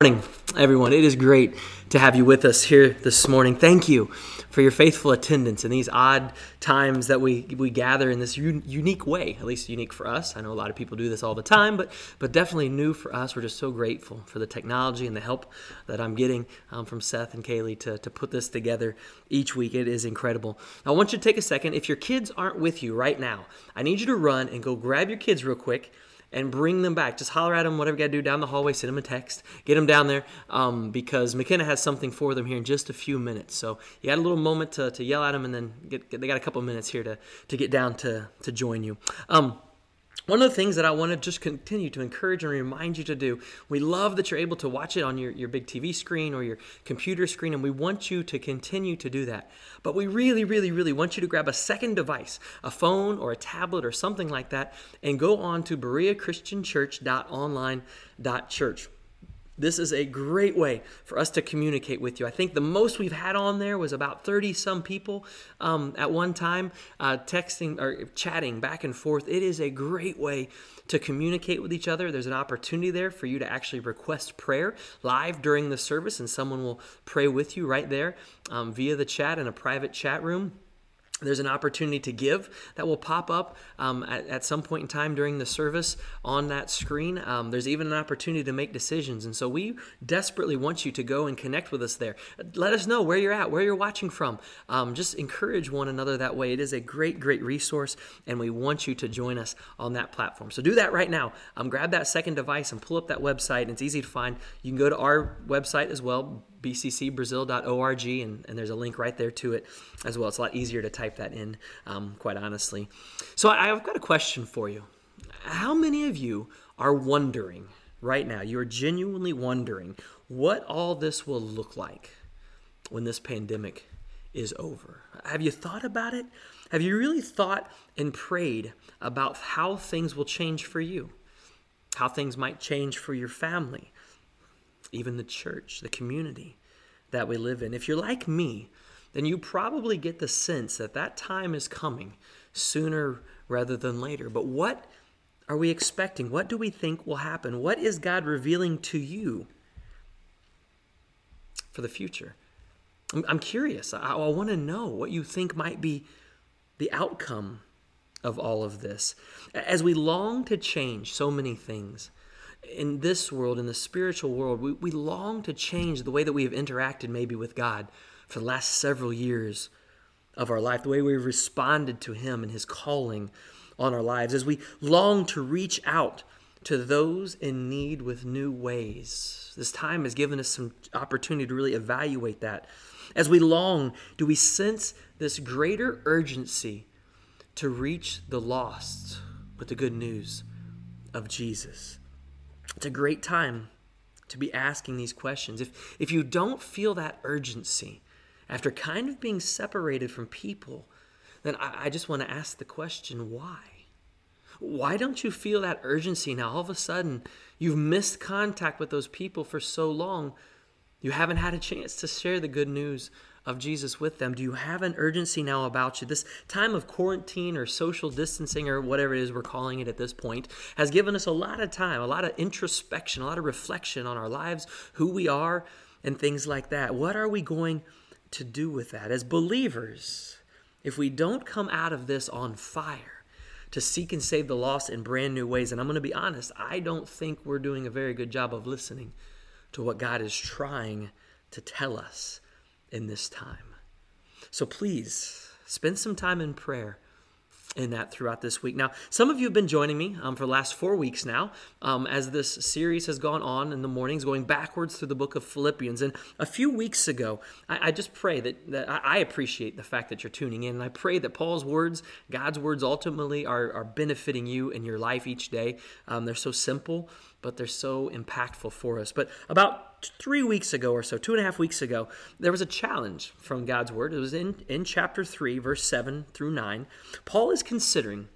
morning, everyone. It is great to have you with us here this morning. Thank you for your faithful attendance in these odd times that we, we gather in this un- unique way, at least unique for us. I know a lot of people do this all the time, but, but definitely new for us. We're just so grateful for the technology and the help that I'm getting um, from Seth and Kaylee to, to put this together each week. It is incredible. Now, I want you to take a second. If your kids aren't with you right now, I need you to run and go grab your kids real quick and bring them back. Just holler at them, whatever you got to do down the hallway, send them a text, get them down there um, because McKenna has something for them here in just a few minutes. So you had a little moment to, to yell at them and then get, they got a couple minutes here to, to get down to, to join you. Um, one of the things that I want to just continue to encourage and remind you to do, we love that you're able to watch it on your, your big TV screen or your computer screen, and we want you to continue to do that. But we really, really, really want you to grab a second device, a phone or a tablet or something like that, and go on to bereachristianchurch.online.church this is a great way for us to communicate with you. I think the most we've had on there was about 30 some people um, at one time, uh, texting or chatting back and forth. It is a great way to communicate with each other. There's an opportunity there for you to actually request prayer live during the service, and someone will pray with you right there um, via the chat in a private chat room. There's an opportunity to give that will pop up um, at, at, some point in time during the service on that screen. Um, there's even an opportunity to make decisions. And so we desperately want you to go and connect with us there. Let us know where you're at, where you're watching from. Um, just encourage one another that way. It is a great, great resource, and we want you to join us on that platform. So do that right now. Um, grab that second device and pull up that website. It's easy to find. You can go to our website as well, bccbrazil.org, and, and there's a link right there to it as well. It's a lot easier to type that in, um, quite honestly. So I, I've got a question for you. How many of you are wondering right now, you are genuinely wondering what all this will look like when this pandemic is over? Have you thought about it? Have you really thought and prayed about how things will change for you? How things might change for your family? Even the church, the community that we live in. If you're like me, then you probably get the sense that that time is coming sooner rather than later. But what are we expecting? What do we think will happen? What is God revealing to you for the future? I'm, curious. I, I want to know what you think might be the outcome of all of this. As we long to change so many things, in this world, in the spiritual world, we, we long to change the way that we have interacted maybe with God for the last several years of our life, the way we've responded to Him and His calling on our lives, as we long to reach out to those in need with new ways. This time has given us some opportunity to really evaluate that. As we long, do we sense this greater urgency to reach the lost with the good news of Jesus? It's a great time to be asking these questions. If, if you don't feel that urgency after kind of being separated from people, then I, I just want to ask the question why? Why don't you feel that urgency now? All of a sudden, you've missed contact with those people for so long, you haven't had a chance to share the good news of Jesus with them? Do you have an urgency now about you? This time of quarantine or social distancing or whatever it is we're calling it at this point has given us a lot of time, a lot of introspection, a lot of reflection on our lives, who we are, and things like that. What are we going to do with that? As believers, if we don't come out of this on fire, to seek and save the lost in brand new ways. And I'm going to be honest, I don't think we're doing a very good job of listening to what God is trying to tell us in this time. So please spend some time in prayer in that throughout this week. Now, some of you have been joining me um, for the last four weeks now um, as this series has gone on in the mornings, going backwards through the book of Philippians. And a few weeks ago, I, I just pray that, that I, appreciate the fact that you're tuning in. And I pray that Paul's words, God's words, ultimately are, are benefiting you in your life each day. Um, they're so simple, but they're so impactful for us. But about three weeks ago or so, two and a half weeks ago, there was a challenge from God's Word. It was in, in chapter 3, verse 7 through 9. Paul is considering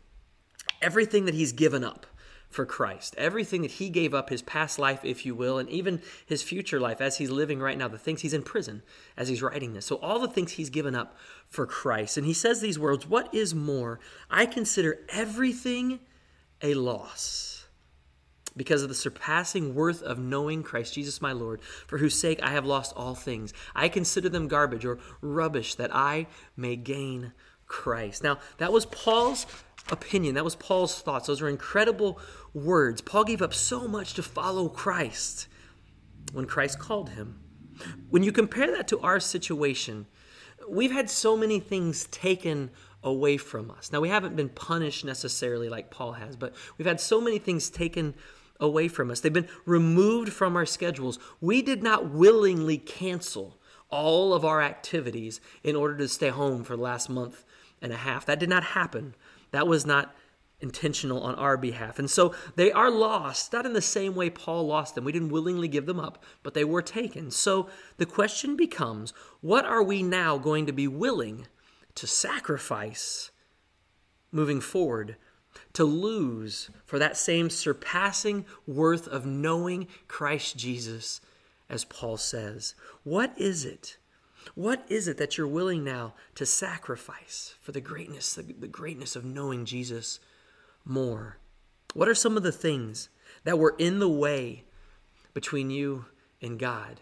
everything that he's given up for Christ, everything that he gave up, his past life, if you will, and even his future life as he's living right now, the things he's in prison as he's writing this. So, all the things he's given up for Christ. And he says these words What is more? I consider everything a loss because of the surpassing worth of knowing Christ Jesus my Lord, for whose sake I have lost all things. I consider them garbage or rubbish that I may gain Christ. Now, that was Paul's opinion. That was Paul's thoughts. Those are incredible words. Paul gave up so much to follow Christ when Christ called him. When you compare that to our situation, we've had so many things taken away from us. Now, we haven't been punished necessarily like Paul has, but we've had so many things taken away from us. They've been removed from our schedules. We did not willingly cancel all of our activities in order to stay home for the last month and a half. That did not happen. That was not intentional on our behalf. And so they are lost, not in the same way Paul lost them. We didn't willingly give them up, but they were taken. So the question becomes what are we now going to be willing to sacrifice moving forward, to lose for that same surpassing worth of knowing Christ Jesus, as Paul says. What is it? What is it that you're willing now to sacrifice for the greatness, the, the greatness of knowing Jesus more? What are some of the things that were in the way between you and God?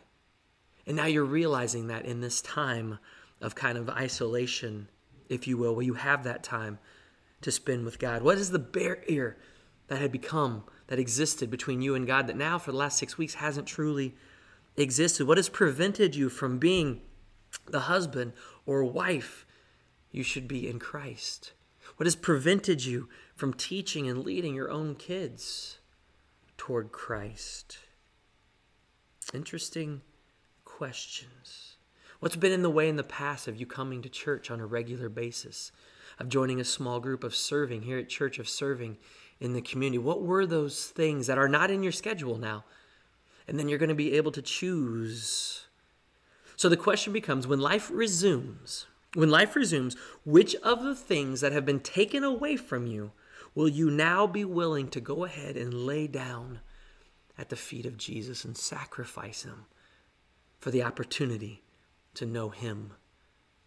And now you're realizing that in this time of kind of isolation, if you will, where you have that time to spend with God? What is the barrier that had become, that existed between you and God that now for the last six weeks hasn't truly existed? What has prevented you from being the husband or wife you should be in Christ? What has prevented you from teaching and leading your own kids toward Christ? Interesting questions. What's been in the way in the past of you coming to church on a regular basis, of joining a small group, of serving here at church, of serving in the community? What were those things that are not in your schedule now? And then you're going to be able to choose. So the question becomes when life resumes, when life resumes, which of the things that have been taken away from you will you now be willing to go ahead and lay down at the feet of Jesus and sacrifice Him for the opportunity to know Him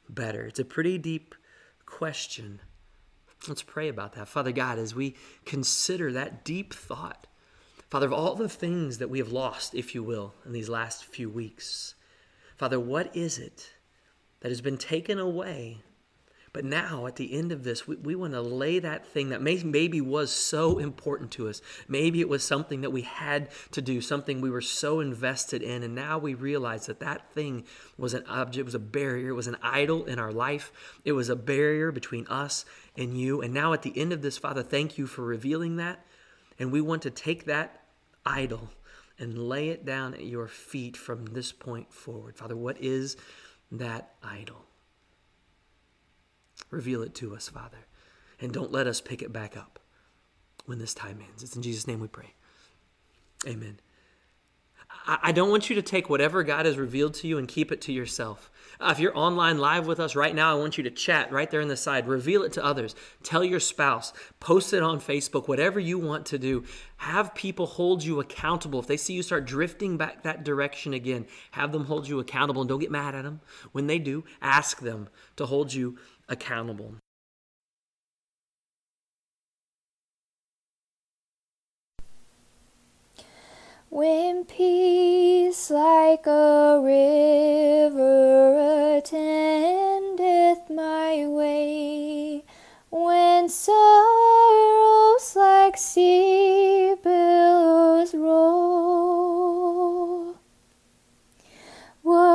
better? It's a pretty deep question. Let's pray about that. Father God, as we consider that deep thought, Father, of all the things that we have lost, if you will, in these last few weeks, Father, what is it that has been taken away but now, at the end of this, we, we want to lay that thing that may, maybe was so important to us. Maybe it was something that we had to do, something we were so invested in. And now we realize that that thing was an object, it was a barrier, it was an idol in our life. It was a barrier between us and you. And now, at the end of this, Father, thank you for revealing that. And we want to take that idol and lay it down at your feet from this point forward. Father, what is that idol? Reveal it to us, Father. And don't let us pick it back up when this time ends. It's in Jesus' name we pray. Amen. I don't want you to take whatever God has revealed to you and keep it to yourself. Uh, if you're online live with us right now, I want you to chat right there in the side. Reveal it to others. Tell your spouse. Post it on Facebook. Whatever you want to do. Have people hold you accountable. If they see you start drifting back that direction again, have them hold you accountable and don't get mad at them. When they do, ask them to hold you accountable. When peace like a river attendeth my way, when sorrows like sea billows roll, whatever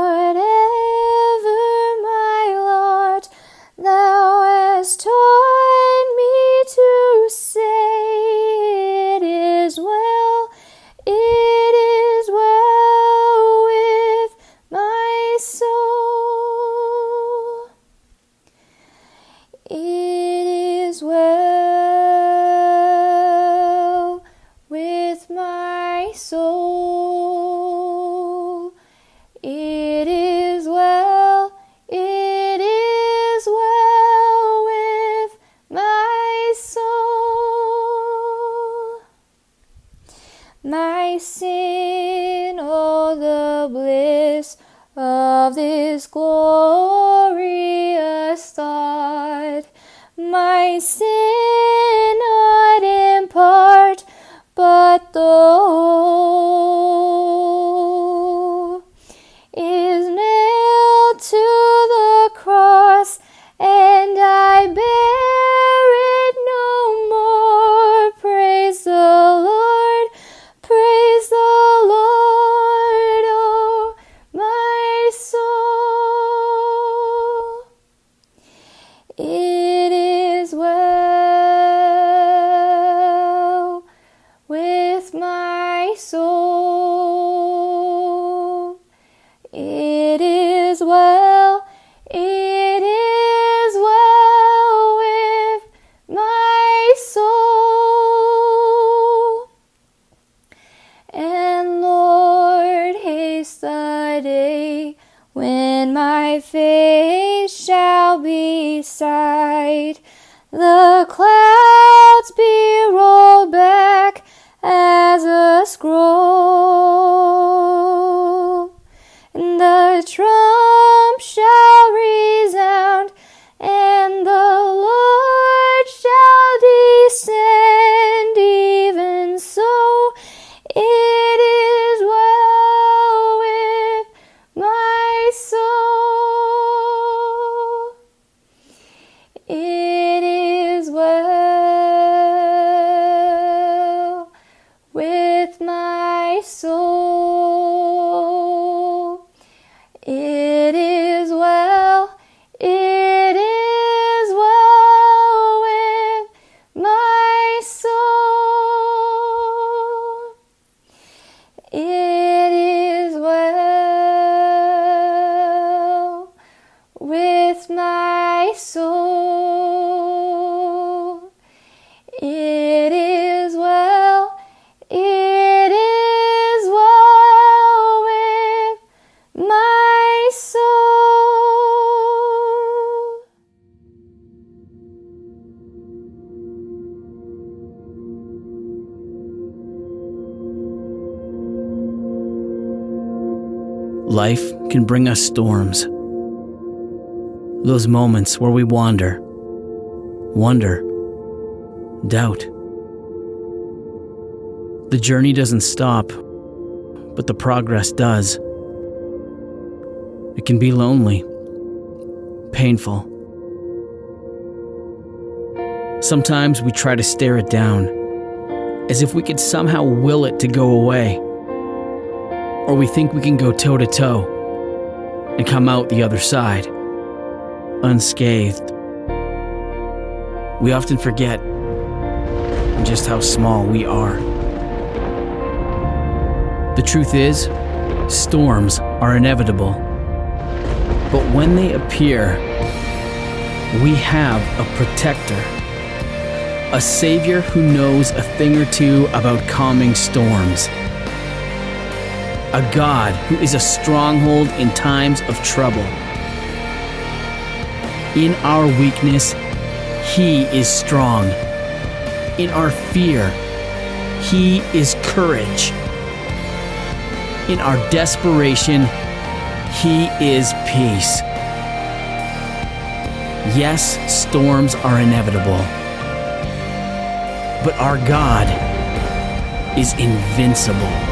My Life can bring us storms. Those moments where we wander, wonder, doubt. The journey doesn't stop, but the progress does. It can be lonely, painful. Sometimes we try to stare it down, as if we could somehow will it to go away or we think we can go toe to toe and come out the other side unscathed. We often forget just how small we are. The truth is, storms are inevitable. But when they appear, we have a protector, a savior who knows a thing or two about calming storms a God who is a stronghold in times of trouble. In our weakness, He is strong. In our fear, He is courage. In our desperation, He is peace. Yes, storms are inevitable. But our God is invincible.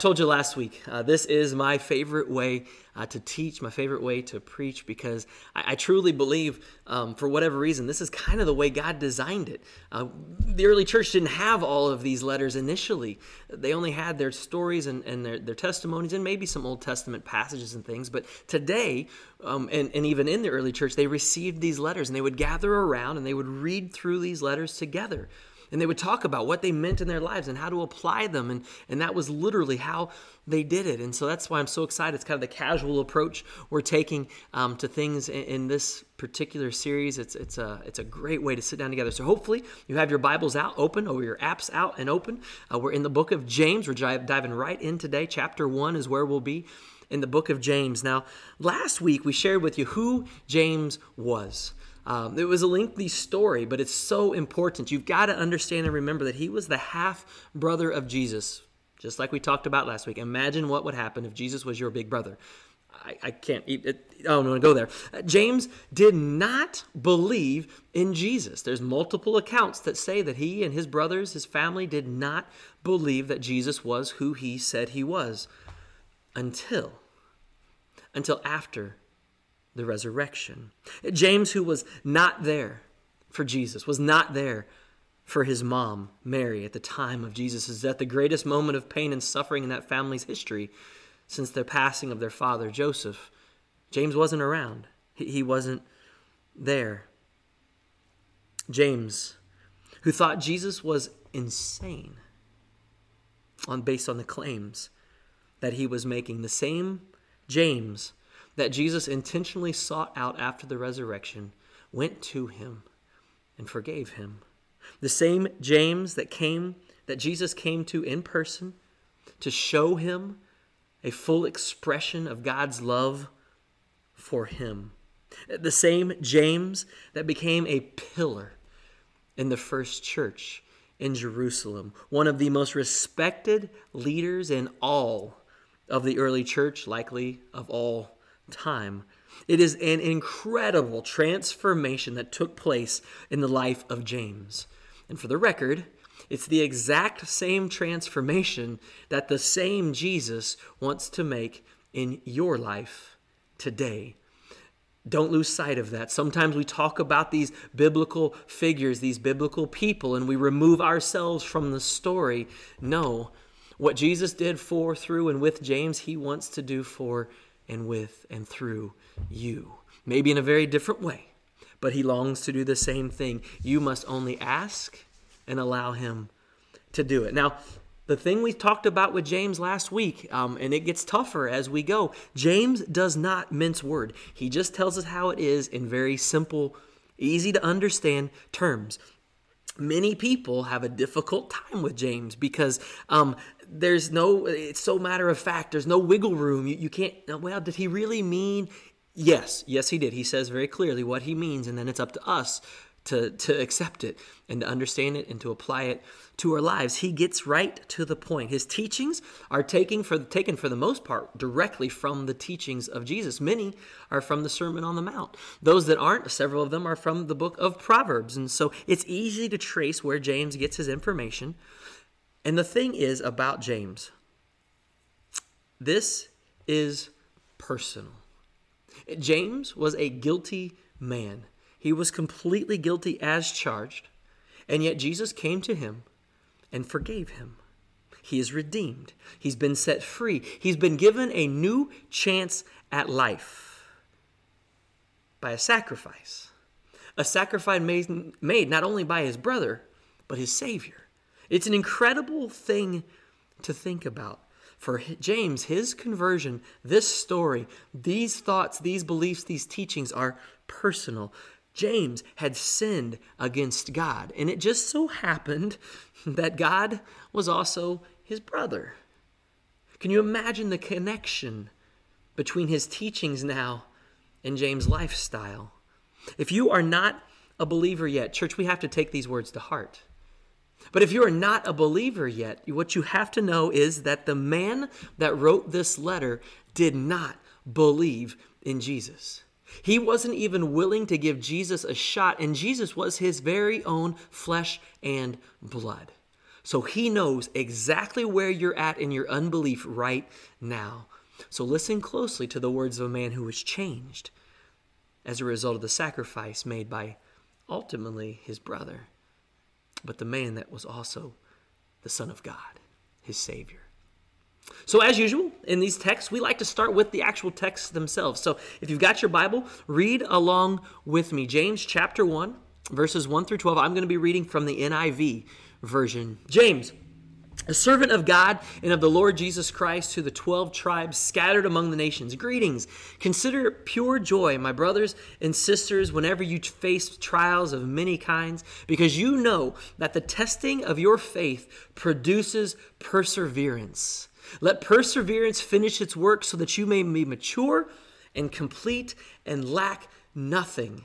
Told you last week, uh, this is my favorite way uh, to teach, my favorite way to preach, because I, I truly believe, um, for whatever reason, this is kind of the way God designed it. Uh, the early church didn't have all of these letters initially, they only had their stories and, and their, their testimonies and maybe some Old Testament passages and things. But today, um, and, and even in the early church, they received these letters and they would gather around and they would read through these letters together and they would talk about what they meant in their lives and how to apply them. And and that was literally how they did it. And so that's why i'm so excited. It's kind of the casual approach we're taking um, to things in, in, this particular series. It's it's a it's a great way to sit down together. So hopefully you have your bibles out open or your apps out and open. Uh, we're in the book of james. We're diving right in today. Chapter one is where we'll be in the book of james. Now last week we shared with you who james was Um, it was a lengthy story, but it's so important. You've got to understand and remember that he was the half brother of Jesus, just like we talked about last week. Imagine what would happen if Jesus was your big brother. I, I can't. It, it, I don't want to go there. Uh, James did not believe in Jesus. There's multiple accounts that say that he and his brothers, his family, did not believe that Jesus was who he said he was until until after the resurrection. James, who was not there for Jesus, was not there for his mom, Mary, at the time of Jesus' death, the greatest moment of pain and suffering in that family's history since the passing of their father, Joseph. James wasn't around, he wasn't there. James, who thought Jesus was insane on based on the claims that he was making, the same James that Jesus intentionally sought out after the resurrection went to him and forgave him. The same James that came that Jesus came to in person to show him a full expression of God's love for him. The same James that became a pillar in the first church in Jerusalem, one of the most respected leaders in all of the early church, likely of all time. It is an incredible transformation that took place in the life of James. And for the record, it's the exact same transformation that the same Jesus wants to make in your life today. Don't lose sight of that. Sometimes we talk about these biblical figures, these biblical people, and we remove ourselves from the story. No, what Jesus did for, through, and with James, he wants to do for and with and through you. Maybe in a very different way, but he longs to do the same thing. You must only ask and allow him to do it. Now, the thing we talked about with James last week, um, and it gets tougher as we go, James does not mince word. He just tells us how it is in very simple, easy to understand terms. Many people have a difficult time with James because um, there's no, it's so matter of fact, there's no wiggle room. You, you can't, well, did he really mean? Yes, yes, he did. He says very clearly what he means, and then it's up to us to, to accept it and to understand it and to apply it to our lives. He gets right to the point. His teachings are taken for, taken for the most part directly from the teachings of Jesus. Many are from the Sermon on the Mount. Those that aren't, several of them are from the book of Proverbs. And so it's easy to trace where James gets his information. And the thing is about James, this is personal. James was a guilty man. He was completely guilty as charged, and yet Jesus came to him and forgave him. He is redeemed. He's been set free. He's been given a new chance at life by a sacrifice. A sacrifice made, not only by his brother, but his Savior. It's an incredible thing to think about. For James, his conversion, this story, these thoughts, these beliefs, these teachings are personal. James had sinned against God, and it just so happened that God was also his brother. Can you imagine the connection between his teachings now and James' lifestyle? If you are not a believer yet, church, we have to take these words to heart. But if you are not a believer yet, what you have to know is that the man that wrote this letter did not believe in Jesus. He wasn't even willing to give Jesus a shot, and Jesus was his very own flesh and blood. So he knows exactly where you're at in your unbelief right now. So listen closely to the words of a man who was changed as a result of the sacrifice made by ultimately his brother but the man that was also the Son of God, his Savior. So, as usual, in these texts, we like to start with the actual texts themselves. So, if you've got your Bible, read along with me. James chapter 1, verses 1 through 12. I'm going to be reading from the NIV version. James, a servant of God and of the Lord Jesus Christ to the 12 tribes scattered among the nations. Greetings. Consider it pure joy, my brothers and sisters, whenever you face trials of many kinds, because you know that the testing of your faith produces perseverance. Let perseverance finish its work so that you may be mature and complete and lack nothing.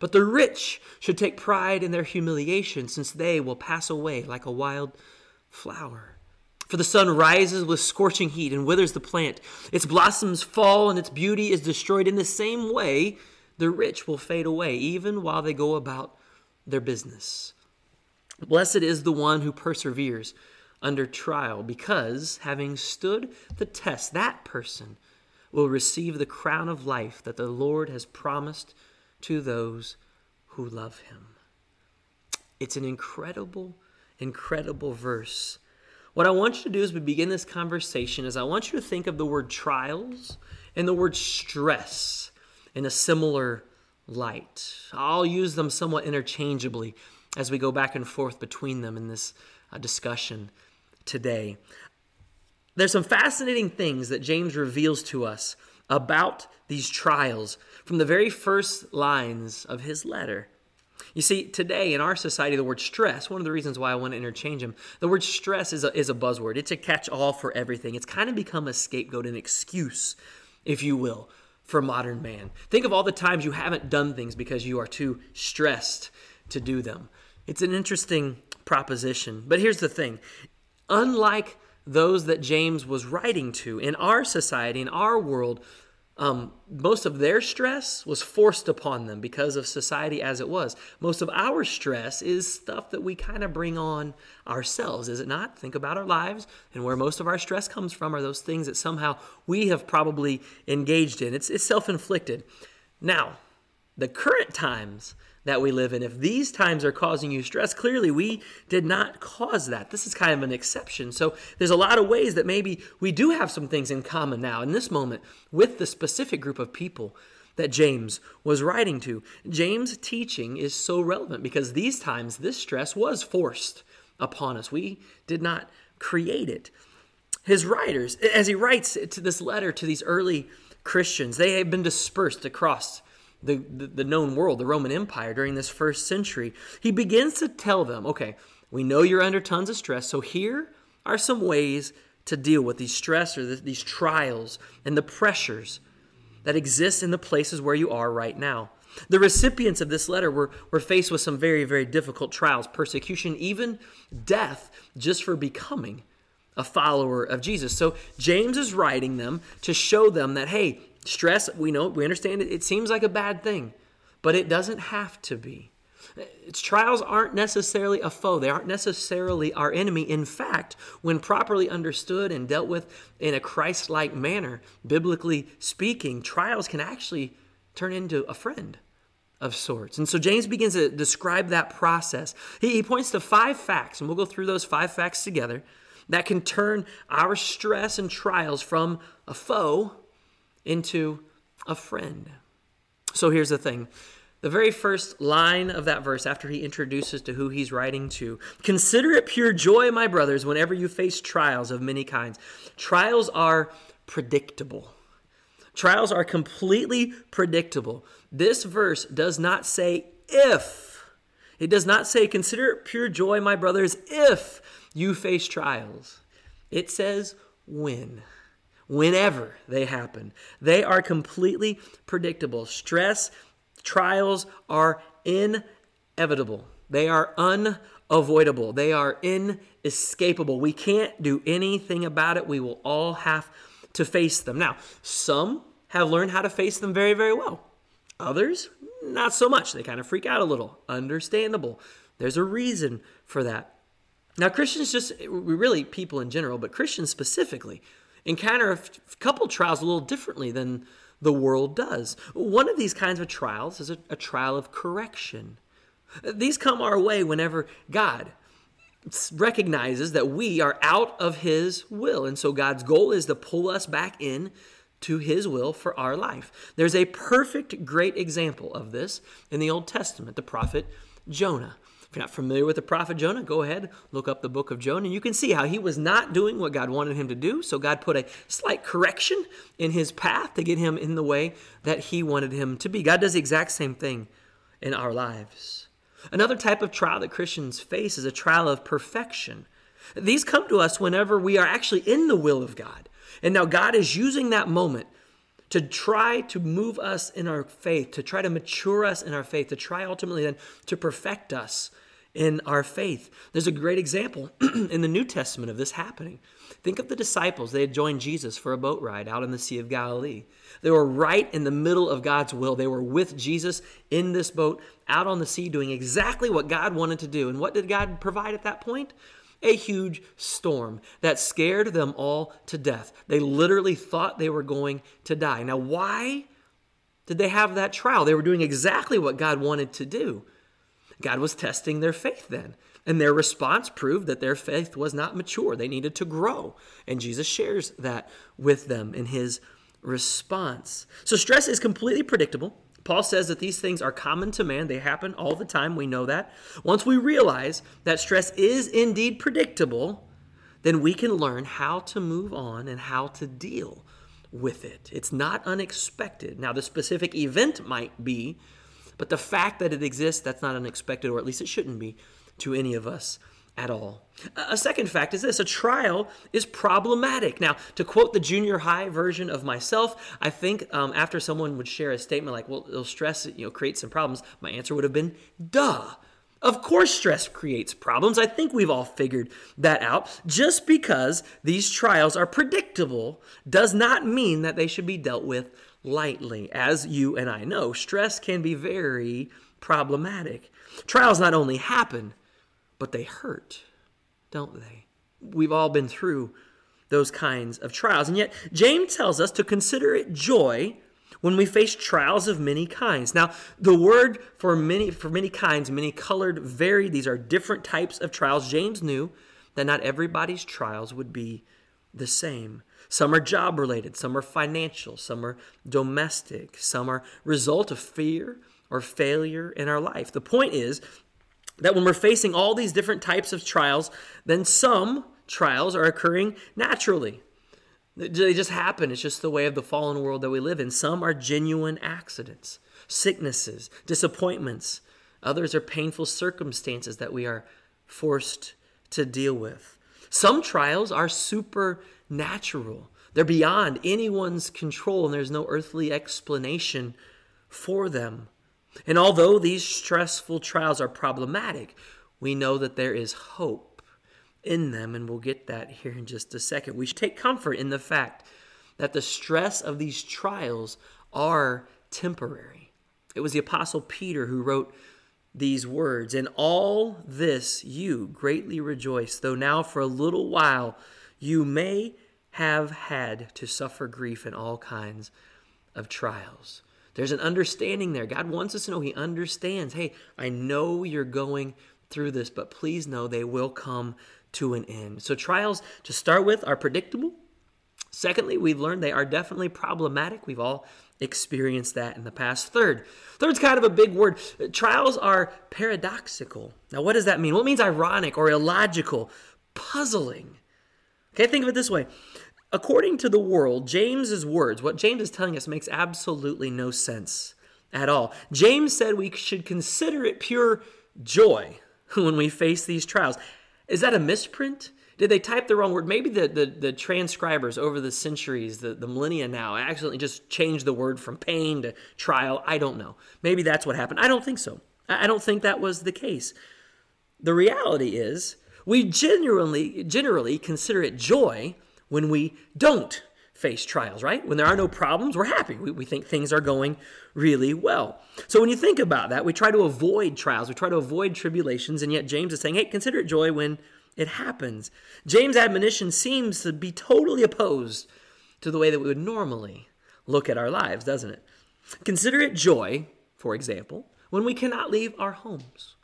But the rich should take pride in their humiliation, since they will pass away like a wild flower. For the sun rises with scorching heat and withers the plant. Its blossoms fall and its beauty is destroyed. In the same way, the rich will fade away, even while they go about their business. Blessed is the one who perseveres under trial, because having stood the test, that person will receive the crown of life that the Lord has promised to those who love him. It's an incredible, incredible verse. What I want you to do as we begin this conversation is I want you to think of the word trials and the word stress in a similar light. I'll use them somewhat interchangeably as we go back and forth between them in this uh, discussion today. There's some fascinating things that James reveals to us about these trials from the very first lines of his letter. You see, today in our society, the word stress, one of the reasons why I want to interchange them, the word stress is a, is a buzzword. It's a catch all for everything. It's kind of become a scapegoat, an excuse, if you will, for modern man. Think of all the times you haven't done things because you are too stressed to do them. It's an interesting proposition. But here's the thing unlike those that James was writing to in our society, in our world, um, most of their stress was forced upon them because of society as it was. Most of our stress is stuff that we kind of bring on ourselves, is it not? Think about our lives and where most of our stress comes from are those things that somehow we have probably engaged in. It's, it's self inflicted. Now, the current times that we live in. If these times are causing you stress, clearly we did not cause that. This is kind of an exception. So there's a lot of ways that maybe we do have some things in common now in this moment with the specific group of people that James was writing to. James' teaching is so relevant because these times this stress was forced upon us. We did not create it. His writers, as he writes to this letter to these early Christians, they had been dispersed across the, the, the known world, the Roman Empire, during this first century, he begins to tell them, okay, we know you're under tons of stress, so here are some ways to deal with these stress or these trials and the pressures that exist in the places where you are right now. The recipients of this letter were, were faced with some very, very difficult trials, persecution, even death, just for becoming a follower of Jesus. So James is writing them to show them that, hey, Stress, we know, we understand it, it seems like a bad thing, but it doesn't have to be. Its trials aren't necessarily a foe. They aren't necessarily our enemy. In fact, when properly understood and dealt with in a Christ like manner, biblically speaking, trials can actually turn into a friend of sorts. And so James begins to describe that process. He, he points to five facts, and we'll go through those five facts together, that can turn our stress and trials from a foe into a friend. So here's the thing. The very first line of that verse, after he introduces to who he's writing to, consider it pure joy, my brothers, whenever you face trials of many kinds. Trials are predictable. Trials are completely predictable. This verse does not say if. It does not say, consider it pure joy, my brothers, if you face trials. It says when whenever they happen. They are completely predictable. Stress, trials are inevitable, they are unavoidable, they are inescapable. We can't do anything about it. We will all have to face them. Now, some have learned how to face them very, very well. Others, not so much. They kind of freak out a little. Understandable. There's a reason for that. Now, Christians just, we really people in general, but Christians specifically, encounter a couple trials a little differently than the world does. One of these kinds of trials is a, a trial of correction. These come our way whenever God recognizes that we are out of his will. And so God's goal is to pull us back in to his will for our life. There's a perfect, great example of this in the Old Testament, the prophet Jonah. If you're not familiar with the prophet Jonah, go ahead, look up the book of Jonah, and you can see how he was not doing what God wanted him to do. So God put a slight correction in his path to get him in the way that he wanted him to be. God does the exact same thing in our lives. Another type of trial that Christians face is a trial of perfection. These come to us whenever we are actually in the will of God. And now God is using that moment to try to move us in our faith, to try to mature us in our faith, to try ultimately then to perfect us in our faith. There's a great example in the New Testament of this happening. Think of the disciples. They had joined Jesus for a boat ride out in the Sea of Galilee. They were right in the middle of God's will. They were with Jesus in this boat out on the sea doing exactly what God wanted to do. And what did God provide at that point? A huge storm that scared them all to death. They literally thought they were going to die. Now, why did they have that trial? They were doing exactly what God wanted to do. God was testing their faith then. And their response proved that their faith was not mature. They needed to grow. And Jesus shares that with them in his response. So stress is completely predictable. Paul says that these things are common to man. They happen all the time. We know that. Once we realize that stress is indeed predictable, then we can learn how to move on and how to deal with it. It's not unexpected. Now, the specific event might be but the fact that it exists, that's not unexpected, or at least it shouldn't be to any of us at all. A second fact is this a trial is problematic. Now, to quote the junior high version of myself, I think um, after someone would share a statement like, well, it'll stress, you know, create some problems, my answer would have been, duh. Of course, stress creates problems. I think we've all figured that out. Just because these trials are predictable does not mean that they should be dealt with lightly. As you and I know, stress can be very problematic. Trials not only happen, but they hurt, don't they? We've all been through those kinds of trials. And yet, James tells us to consider it joy when we face trials of many kinds. Now, the word for many for many kinds, many colored, varied, these are different types of trials. James knew that not everybody's trials would be the same. Some are job related, some are financial, some are domestic, some are result of fear or failure in our life. The point is that when we're facing all these different types of trials, then some trials are occurring naturally. They just happen. It's just the way of the fallen world that we live in. Some are genuine accidents, sicknesses, disappointments. Others are painful circumstances that we are forced to deal with. Some trials are supernatural. They're beyond anyone's control, and there's no earthly explanation for them. And although these stressful trials are problematic, we know that there is hope in them, and we'll get that here in just a second. We should take comfort in the fact that the stress of these trials are temporary. It was the Apostle Peter who wrote these words In all this you greatly rejoice, though now for a little while you may have had to suffer grief in all kinds of trials. There's an understanding there. God wants us to know He understands. Hey, I know you're going through this, but please know they will come to an end. So, trials, to start with, are predictable. Secondly, we've learned they are definitely problematic. We've all experienced that in the past. Third, third's kind of a big word. Trials are paradoxical. Now, what does that mean? What well, means ironic or illogical? Puzzling. Okay, think of it this way. According to the world, James's words, what James is telling us makes absolutely no sense at all. James said we should consider it pure joy when we face these trials. Is that a misprint? Did they type the wrong word? Maybe the, the, the, transcribers over the centuries, the, the millennia now, accidentally just changed the word from pain to trial. I don't know. Maybe that's what happened. I don't think so. I don't think that was the case. The reality is, we generally, generally consider it joy when we don't face trials, right? When there are no problems, we're happy. We, we think things are going really well. So when you think about that, we try to avoid trials, we try to avoid tribulations, and yet James is saying, hey, consider it joy when it happens. James' admonition seems to be totally opposed to the way that we would normally look at our lives, doesn't it? Consider it joy, for example, when we cannot leave our homes.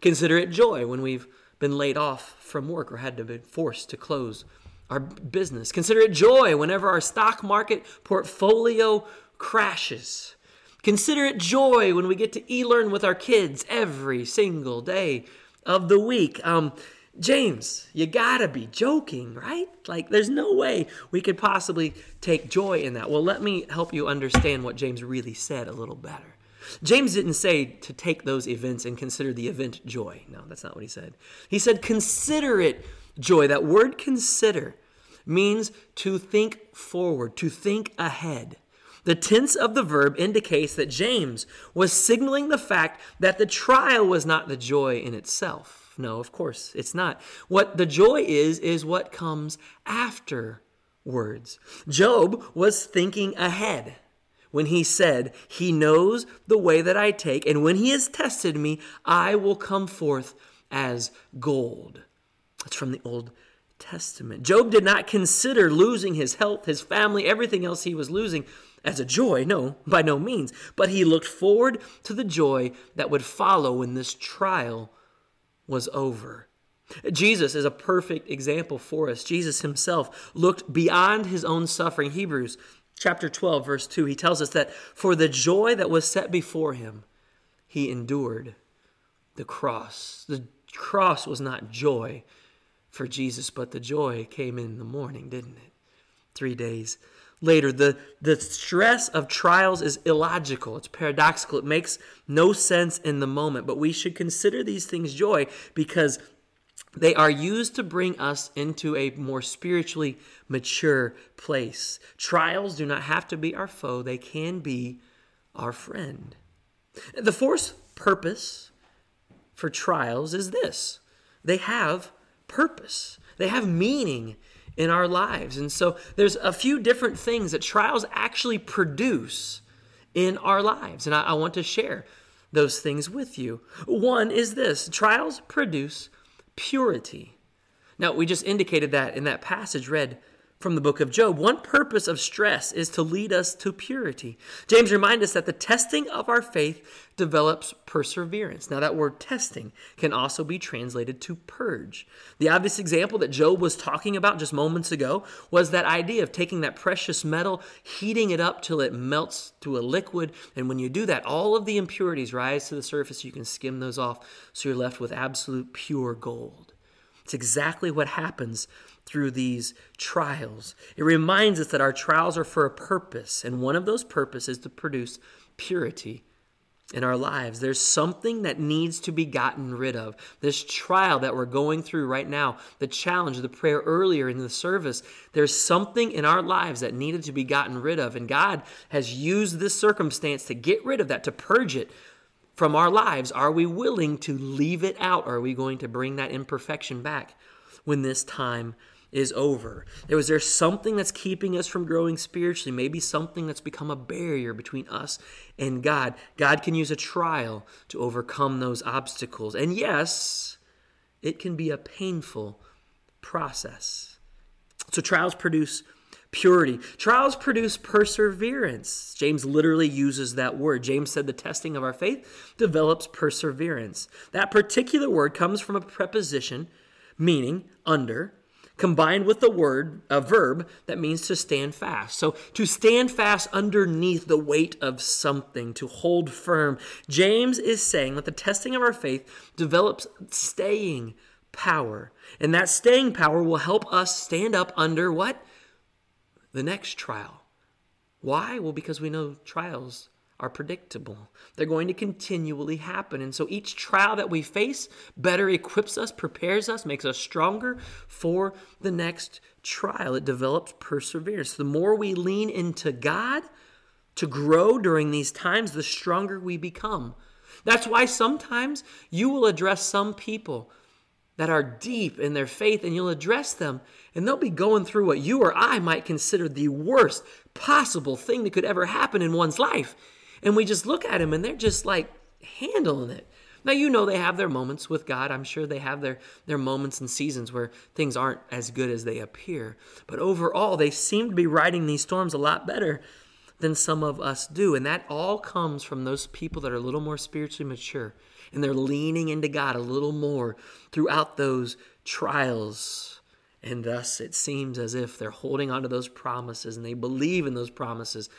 Consider it joy when we've been laid off from work or had to be forced to close our business. Consider it joy whenever our stock market portfolio crashes. Consider it joy when we get to e learn with our kids every single day of the week. Um, James, you gotta be joking, right? Like, there's no way we could possibly take joy in that. Well, let me help you understand what James really said a little better. James didn't say to take those events and consider the event joy. No, that's not what he said. He said, consider it joy. That word consider means to think forward, to think ahead. The tense of the verb indicates that James was signaling the fact that the trial was not the joy in itself. No, of course, it's not. What the joy is, is what comes afterwards. Job was thinking ahead when he said, He knows the way that I take, and when he has tested me, I will come forth as gold. That's from the Old Testament. Job did not consider losing his health, his family, everything else he was losing as a joy. No, by no means. But he looked forward to the joy that would follow when this trial was over. Jesus is a perfect example for us. Jesus himself looked beyond his own suffering. Hebrews chapter 12, verse 2, he tells us that for the joy that was set before him, he endured the cross. The cross was not joy for Jesus, but the joy came in the morning, didn't it? Three days later. The, the stress of trials is illogical, it's paradoxical, it makes no sense in the moment, but we should consider these things joy because they are used to bring us into a more spiritually mature place. Trials do not have to be our foe, they can be our friend. The fourth purpose for trials is this they have purpose, they have meaning in our lives. And so there's a few different things that trials actually produce in our lives. And I, I want to share those things with you. One is this trials produce purity. Now, we just indicated that in that passage read from the book of Job. One purpose of stress is to lead us to purity. James reminds us that the testing of our faith develops perseverance. Now, that word testing can also be translated to purge. The obvious example that Job was talking about just moments ago was that idea of taking that precious metal, heating it up till it melts to a liquid. And when you do that, all of the impurities rise to the surface. You can skim those off, so you're left with absolute pure gold. It's exactly what happens through these trials. It reminds us that our trials are for a purpose, and one of those purposes is to produce purity in our lives. There's something that needs to be gotten rid of. This trial that we're going through right now, the challenge, the prayer earlier in the service, there's something in our lives that needed to be gotten rid of. And God has used this circumstance to get rid of that, to purge it from our lives. Are we willing to leave it out? Are we going to bring that imperfection back when this time is over. There was there something that's keeping us from growing spiritually, maybe something that's become a barrier between us and God. God can use a trial to overcome those obstacles. And yes, it can be a painful process. So trials produce purity. Trials produce perseverance. James literally uses that word. James said the testing of our faith develops perseverance. That particular word comes from a preposition meaning under combined with the word, a verb that means to stand fast. So to stand fast underneath the weight of something, to hold firm. James is saying that the testing of our faith develops staying power. And that staying power will help us stand up under what? The next trial. Why? Well, because we know trials are predictable. They're going to continually happen. And so each trial that we face better equips us, prepares us, makes us stronger for the next trial. It develops perseverance. The more we lean into God to grow during these times, the stronger we become. That's why sometimes you will address some people that are deep in their faith and you'll address them and they'll be going through what you or I might consider the worst possible thing that could ever happen in one's life. And we just look at them and they're just like handling it. Now you know they have their moments with God. I'm sure they have their their moments and seasons where things aren't as good as they appear. But overall, they seem to be riding these storms a lot better than some of us do. And that all comes from those people that are a little more spiritually mature and they're leaning into God a little more throughout those trials And thus it seems as if they're holding on to those promises and they believe in those promises.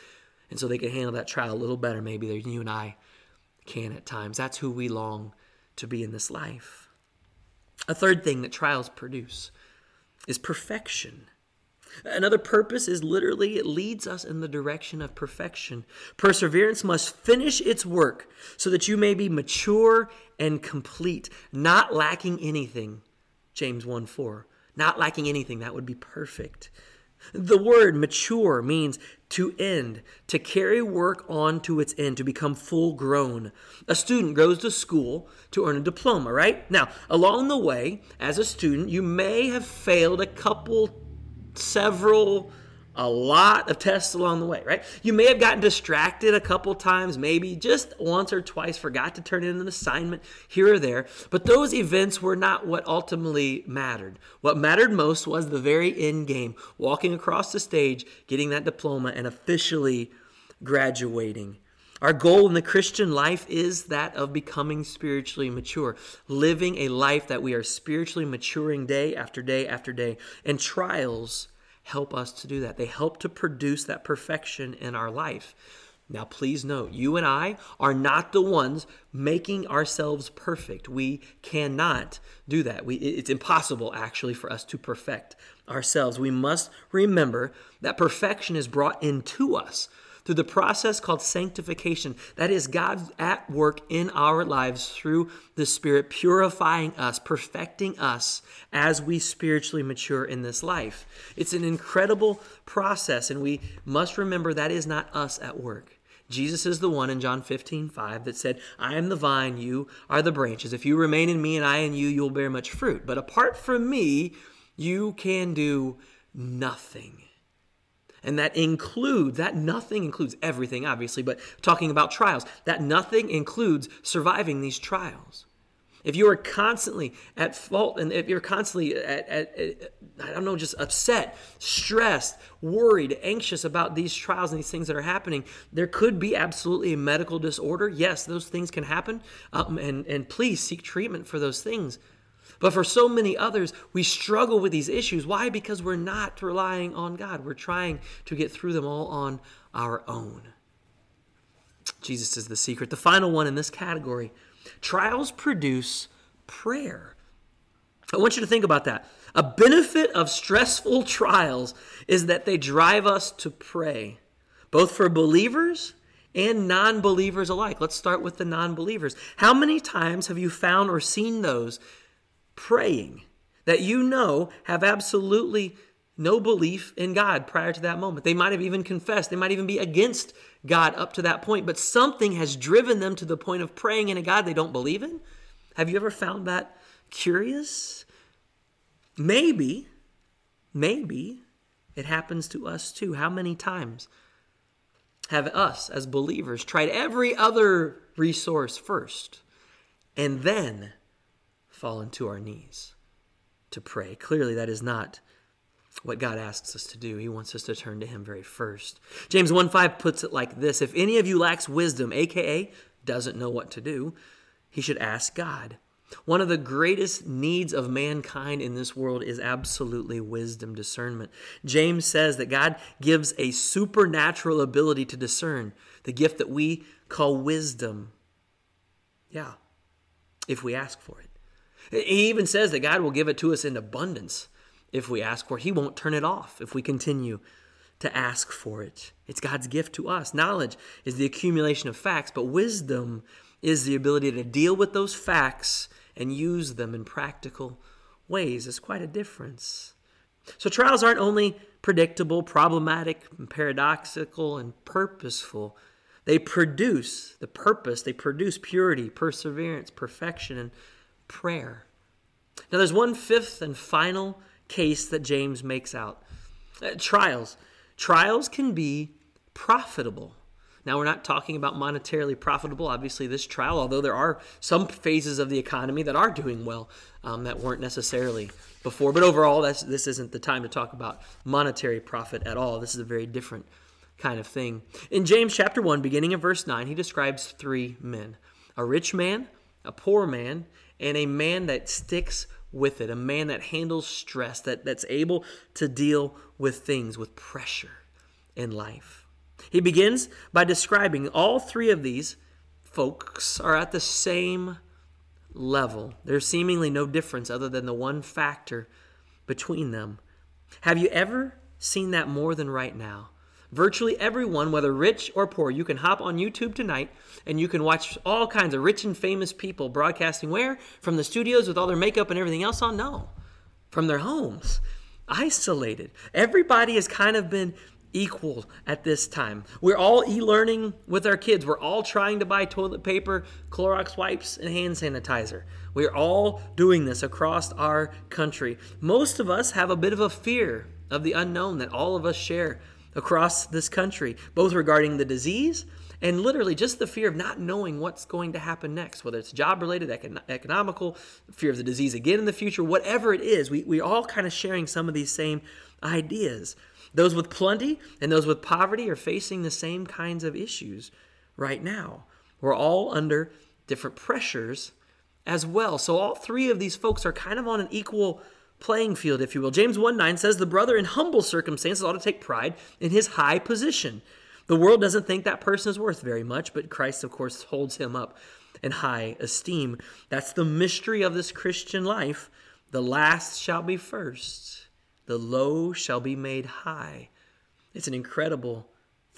And so they can handle that trial a little better, maybe, than you and I can at times. That's who we long to be in this life. A third thing that trials produce is perfection. Another purpose is literally it leads us in the direction of perfection. Perseverance must finish its work so that you may be mature and complete, not lacking anything. James 1 4. Not lacking anything, that would be perfect. The word mature means to end, to carry work on to its end, to become full grown. A student goes to school to earn a diploma, right? Now, along the way, as a student, you may have failed a couple, several, a lot of tests along the way, right? You may have gotten distracted a couple times, maybe just once or twice, forgot to turn in an assignment here or there, but those events were not what ultimately mattered. What mattered most was the very end game, walking across the stage, getting that diploma, and officially graduating. Our goal in the Christian life is that of becoming spiritually mature, living a life that we are spiritually maturing day after day after day. And trials help us to do that. They help to produce that perfection in our life. Now, please note, you and I are not the ones making ourselves perfect. We cannot do that. We, it's impossible, actually, for us to perfect ourselves. We must remember that perfection is brought into us through the process called sanctification. That is God at work in our lives through the Spirit, purifying us, perfecting us as we spiritually mature in this life. It's an incredible process, and we must remember that is not us at work. Jesus is the one in John 15, 5 that said, I am the vine, you are the branches. If you remain in me and I in you, you'll bear much fruit. But apart from me, you can do nothing. And that includes, that nothing includes everything, obviously, but talking about trials, that nothing includes surviving these trials. If you are constantly at fault and if you're constantly at, at, at, I don't know, just upset, stressed, worried, anxious about these trials and these things that are happening, there could be absolutely a medical disorder. Yes, those things can happen. Um, and, and please seek treatment for those things. But for so many others, we struggle with these issues. Why? Because we're not relying on God. We're trying to get through them all on our own. Jesus is the secret. The final one in this category trials produce prayer. I want you to think about that. A benefit of stressful trials is that they drive us to pray, both for believers and non believers alike. Let's start with the non believers. How many times have you found or seen those praying that you know have absolutely no belief in God prior to that moment. They might have even confessed, they might even be against God up to that point, but something has driven them to the point of praying in a God they don't believe in. Have you ever found that curious? Maybe, maybe it happens to us too. How many times have us as believers tried every other resource first and then fallen to our knees to pray. Clearly, that is not what God asks us to do. He wants us to turn to Him very first. James 1 5 puts it like this If any of you lacks wisdom, aka doesn't know what to do, he should ask God. One of the greatest needs of mankind in this world is absolutely wisdom, discernment. James says that God gives a supernatural ability to discern, the gift that we call wisdom. Yeah, if we ask for it. He even says that God will give it to us in abundance if we ask for it. He won't turn it off if we continue to ask for it. It's God's gift to us. Knowledge is the accumulation of facts, but wisdom is the ability to deal with those facts and use them in practical ways. It's quite a difference. So, trials aren't only predictable, problematic, paradoxical, and purposeful. They produce the purpose, they produce purity, perseverance, perfection, and prayer. Now, there's one fifth and final case that James makes out uh, trials. Trials can be profitable. Now, we're not talking about monetarily profitable. Obviously, this trial, although there are some phases of the economy that are doing well um, that weren't necessarily before. But overall, this isn't the time to talk about monetary profit at all. This is a very different kind of thing. In James chapter 1, beginning in verse 9, he describes three men a rich man, a poor man, and a man that sticks with it, a man that handles stress, that, that's able to deal with things, with pressure in life. He begins by describing all three of these folks are at the same level. There's seemingly no difference other than the one factor between them. Have you ever seen that more than right now? Virtually everyone, whether rich or poor, you can hop on YouTube tonight and you can watch all kinds of rich and famous people broadcasting where? From the studios with all their makeup and everything else on? No. From their homes, isolated. Everybody has kind of been equal at this time. We're all e learning with our kids. We're all trying to buy toilet paper, Clorox wipes, and hand sanitizer. We're all doing this across our country. Most of us have a bit of a fear of the unknown that all of us share across this country, both regarding the disease and literally just the fear of not knowing what's going to happen next, whether it's job related, econ- economical, fear of the disease again in the future, whatever it is. We, we all kind of sharing some of these same ideas. Those with plenty and those with poverty are facing the same kinds of issues right now. We're all under different pressures as well. So all three of these folks are kind of on an equal playing field, if you will. James 1 9 says, The brother in humble circumstances ought to take pride in his high position. The world doesn't think that person is worth very much, but Christ, of course, holds him up in high esteem. That's the mystery of this Christian life. The last shall be first, the low shall be made high. It's an incredible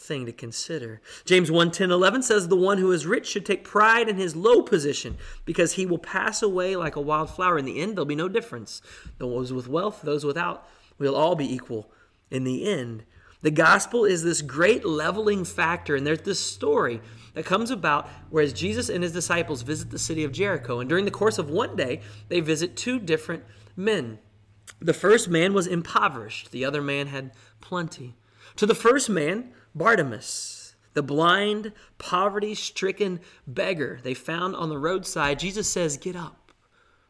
thing to consider. James 1 10 11 says, The one who is rich should take pride in his low position, because he will pass away like a wild flower. In the end, there'll be no difference. Those with wealth, those without, we'll all be equal in the end. The gospel is this great leveling factor, and there's this story that comes about whereas Jesus and his disciples visit the city of Jericho, and during the course of one day, they visit two different men. The first man was impoverished, the other man had plenty. To the first man, Bartimaeus, the blind, poverty stricken beggar they found on the roadside, Jesus says, Get up,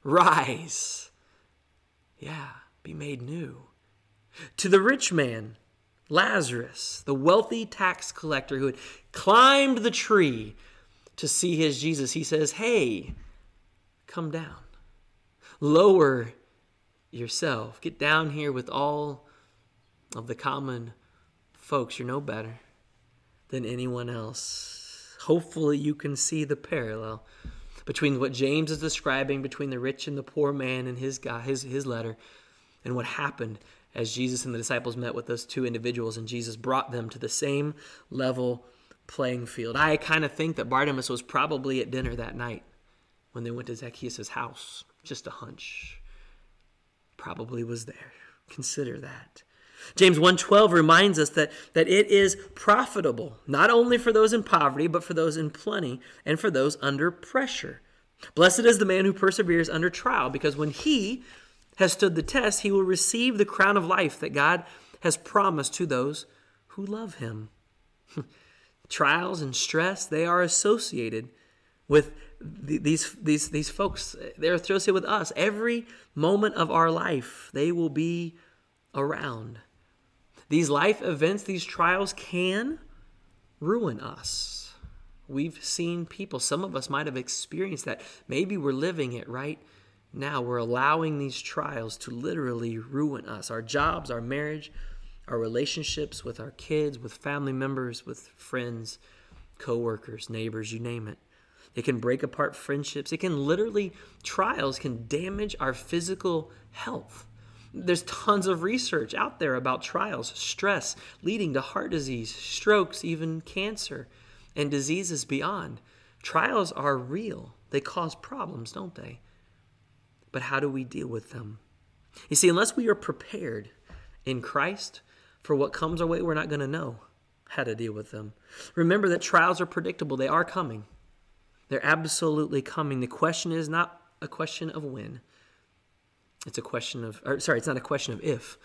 rise. Yeah, be made new. To the rich man, Lazarus, the wealthy tax collector who had climbed the tree to see his Jesus, he says, Hey, come down. Lower yourself. Get down here with all of the common folks, you're no better than anyone else. Hopefully, you can see the parallel between what James is describing between the rich and the poor man in his, his, his letter and what happened as Jesus and the disciples met with those two individuals and Jesus brought them to the same level playing field. I kind of think that Bartimaeus was probably at dinner that night when they went to Zacchaeus' house. Just a hunch. Probably was there. Consider that. James 1:12 reminds us that, that it is profitable, not only for those in poverty, but for those in plenty and for those under pressure. Blessed is the man who perseveres under trial, because when he has stood the test, he will receive the crown of life that God has promised to those who love him. Trials and stress, they are associated with these, these, these folks. They're associated with us. Every moment of our life, they will be around. These life events, these trials can ruin us. We've seen people, some of us might have experienced that. Maybe we're living it right now. We're allowing these trials to literally ruin us our jobs, our marriage, our relationships with our kids, with family members, with friends, coworkers, neighbors, you name it. It can break apart friendships. It can literally, trials can damage our physical health. There's tons of research out there about trials, stress leading to heart disease, strokes, even cancer, and diseases beyond. Trials are real. They cause problems, don't they? But how do we deal with them? You see, unless we are prepared in Christ for what comes our way, we're not going to know how to deal with them. Remember that trials are predictable, they are coming. They're absolutely coming. The question is not a question of when, it's a question of, or sorry, it's not a question of if,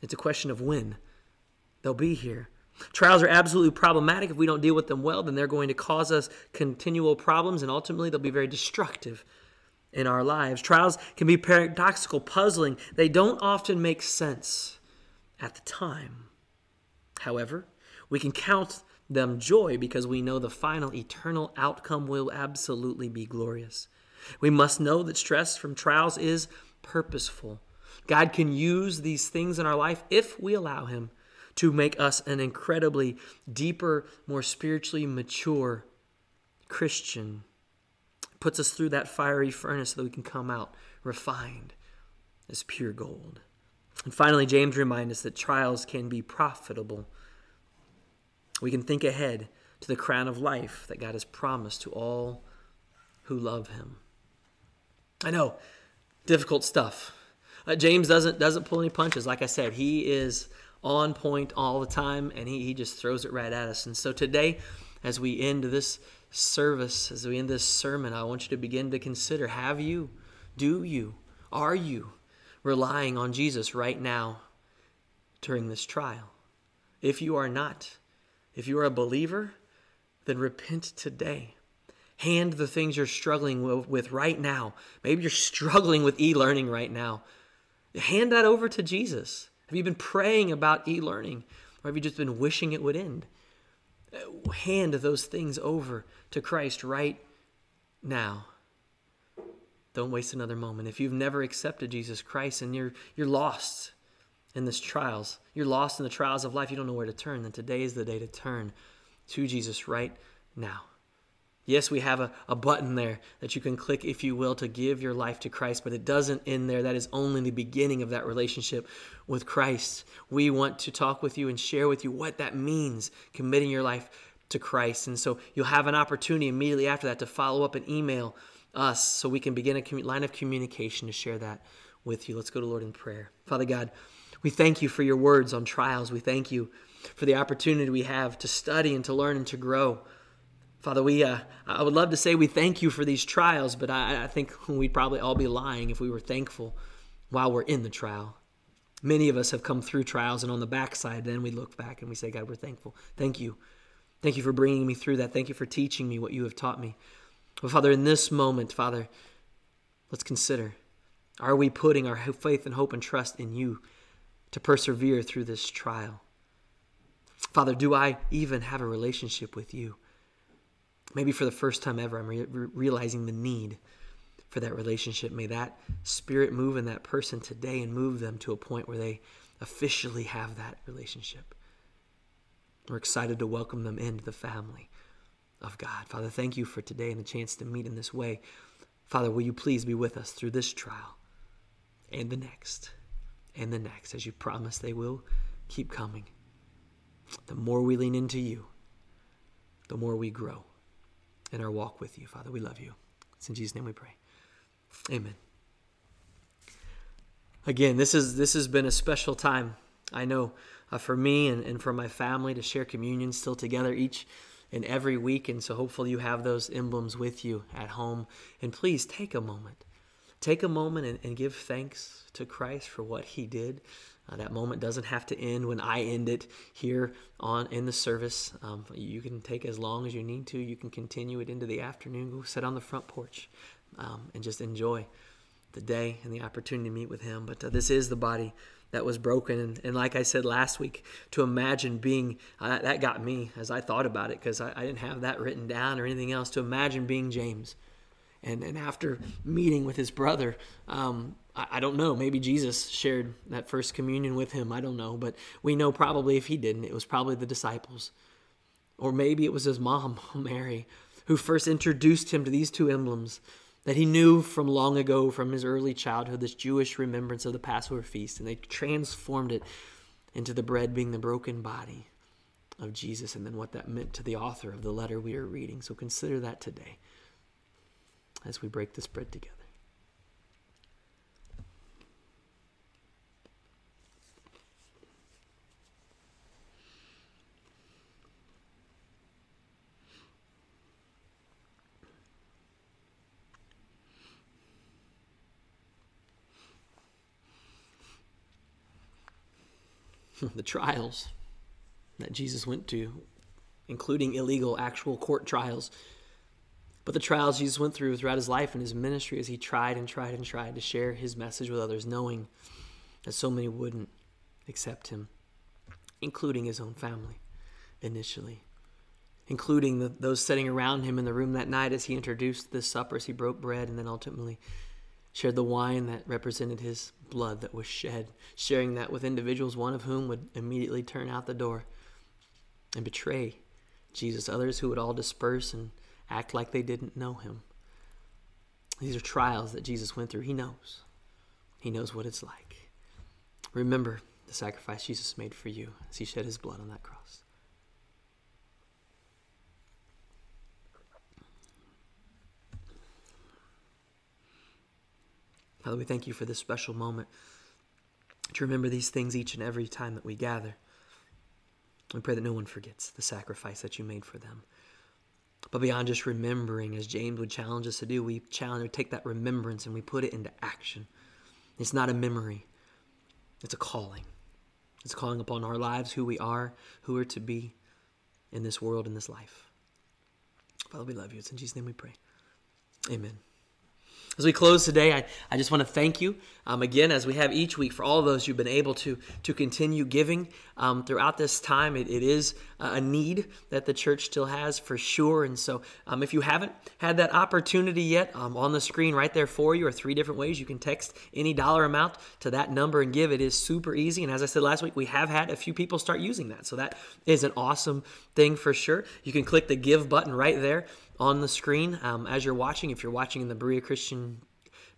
it's a question of when they'll be here. Trials are absolutely problematic. If we don't deal with them well, then they're going to cause us continual problems and ultimately they'll be very destructive in our lives. Trials can be paradoxical, puzzling. They don't often make sense at the time. However, we can count them joy because we know the final eternal outcome will absolutely be glorious. We must know that stress from trials is purposeful. God can use these things in our life if we allow Him to make us an incredibly deeper, more spiritually mature Christian. Puts us through that fiery furnace so that we can come out refined as pure gold. And finally, James reminds us that trials can be profitable. We can think ahead to the crown of life that God has promised to all who love Him. I know, difficult stuff. Uh, James doesn't doesn't pull any punches. Like I said, he is on point all the time, and he, he just throws it right at us. And so today, as we end this service, as we end this sermon, I want you to begin to consider: Have you, do you, are you relying on Jesus right now during this trial? If you are not, if you are a believer, then repent today. Hand the things you're struggling with right now. Maybe you're struggling with e learning right now. Hand that over to Jesus. Have you been praying about e learning? Or have you just been wishing it would end? Uh, hand those things over to Christ right now. Don't waste another moment. If you've never accepted Jesus Christ and you're, you're lost in this trials, you're lost in the trials of life, you don't know where to turn, then today is the day to turn to Jesus right now. Yes, we have a, a button there that you can click, if you will, to give your life to Christ, but it doesn't end there. That is only the beginning of that relationship with Christ. We want to talk with you and share with you what that means, committing your life to Christ. And so you'll have an opportunity immediately after that to follow up and email us so we can begin a line of communication to share that with you. Let's go to Lord in prayer. Father God, we thank you for your words on trials. We thank you for the opportunity we have to study and to learn and to grow. Father, we uh, I would love to say we thank you for these trials, but I, I think we'd probably all be lying if we were thankful while we're in the trial. Many of us have come through trials, and on the backside, then we look back and we say, God, we're thankful. Thank you. Thank you for bringing me through that. Thank you for teaching me what you have taught me. But Father, in this moment, Father, let's consider are we putting our faith and hope and trust in you to persevere through this trial? Father, do I even have a relationship with you? Maybe for the first time ever, I'm re- realizing the need for that relationship. May that spirit move in that person today and move them to a point where they officially have that relationship. We're excited to welcome them into the family of God. Father, thank you for today and the chance to meet in this way. Father, will you please be with us through this trial and the next and the next, as you promise they will keep coming. The more we lean into you, the more we grow in our walk with you. Father, we love you. It's in Jesus' name we pray. Amen. Again, this is this has been a special time. I know uh, for me and, and for my family to share communion still together each and every week. And so hopefully you have those emblems with you at home. And please take a moment. Take a moment and, and give thanks to Christ for what he did. Uh, that moment doesn't have to end when I end it here on in the service. Um, you can take as long as you need to. You can continue it into the afternoon. Go sit on the front porch um, and just enjoy the day and the opportunity to meet with Him. But uh, this is the body that was broken. And, and, like I said last week, to imagine being uh, that got me as I thought about it because I, I didn't have that written down or anything else. To imagine being James. And, and after meeting with his brother, um, I, I don't know. Maybe Jesus shared that first communion with him. I don't know. But we know probably if he didn't, it was probably the disciples. Or maybe it was his mom, Mary, who first introduced him to these two emblems that he knew from long ago, from his early childhood, this Jewish remembrance of the Passover feast. And they transformed it into the bread being the broken body of Jesus and then what that meant to the author of the letter we are reading. So consider that today as we break this bread together. the trials that Jesus went to, including illegal actual court trials, but the trials Jesus went through throughout his life and his ministry as he tried and tried and tried to share his message with others, knowing that so many wouldn't accept him, including his own family initially. including the, those sitting around him in the room that night as he introduced the supper, as he broke bread and then ultimately shared the wine that represented his blood that was shed, sharing that with individuals, one of whom would immediately turn out the door and betray Jesus, others who would all disperse and act like they didn't know him. These are trials that Jesus went through. He knows. He knows what it's like. Remember the sacrifice Jesus made for you as he shed his blood on that cross. Father, we thank you for this special moment to remember these things each and every time that we gather. We pray that no one forgets the sacrifice that you made for them. But beyond just remembering, as James would challenge us to do, we challenge, we take that remembrance and we put it into action. It's not a memory, it's a calling. It's calling upon our lives, who we are, who we're to be in this world, in this life. Father, we love you. It's in Jesus' name we pray. Amen. As we close today, I, I just want to thank you um, again, as we have each week, for all of those who've been able to, to continue giving um, throughout this time. It, it is a need that the church still has for sure. And so, um, if you haven't had that opportunity yet, um, on the screen right there for you are three different ways you can text any dollar amount to that number and give. It is super easy. And as I said last week, we have had a few people start using that. So, that is an awesome thing for sure. You can click the give button right there on the screen um, as you're watching. If you're watching in the Berea Christian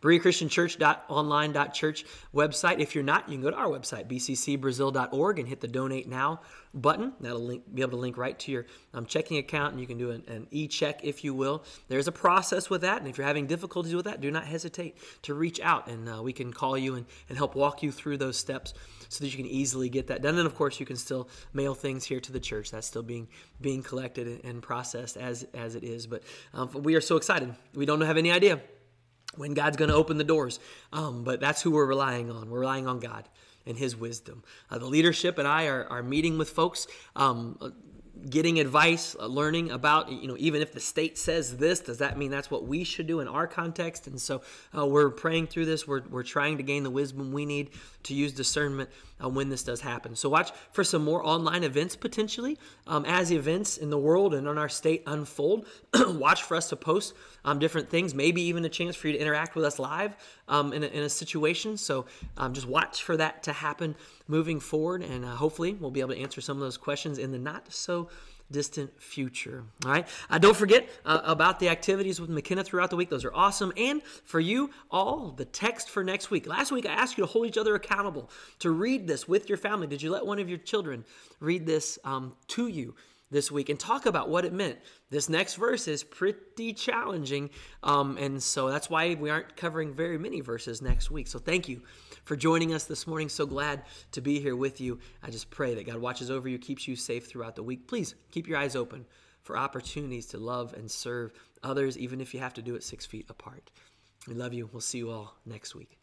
BereaChristianChurch.online.church website. If you're not, you can go to our website, bccbrazil.org, and hit the Donate Now button. That'll link, be able to link right to your um, checking account, and you can do an, an e-check, if you will. There's a process with that, and if you're having difficulties with that, do not hesitate to reach out, and uh, we can call you and, and help walk you through those steps so that you can easily get that done. And of course, you can still mail things here to the church. That's still being being collected and processed as as it is. But um, we are so excited. We don't have any idea when God's going to open the doors. Um, but that's who we're relying on. We're relying on God and His wisdom. Uh, the leadership and I are, are meeting with folks. Um, uh, getting advice, uh, learning about, you know, even if the state says this, does that mean that's what we should do in our context? And so uh, we're praying through this. We're, we're trying to gain the wisdom we need to use discernment uh, when this does happen. So watch for some more online events potentially um, as events in the world and in our state unfold. watch for us to post um, different things, maybe even a chance for you to interact with us live um, in, a, in, a, situation. So um, just watch for that to happen moving forward, and uh, hopefully we'll be able to answer some of those questions in the not so distant future. All right. Uh, don't forget uh, about the activities with McKenna throughout the week. Those are awesome. And for you all, the text for next week. Last week, I asked you to hold each other accountable to read this with your family. Did you let one of your children read this um, to you? This week and talk about what it meant. This next verse is pretty challenging, um, and so that's why we aren't covering very many verses next week. So thank you for joining us this morning. So glad to be here with you. I just pray that God watches over you, keeps you safe throughout the week. Please keep your eyes open for opportunities to love and serve others, even if you have to do it six feet apart. We love you. We'll see you all next week.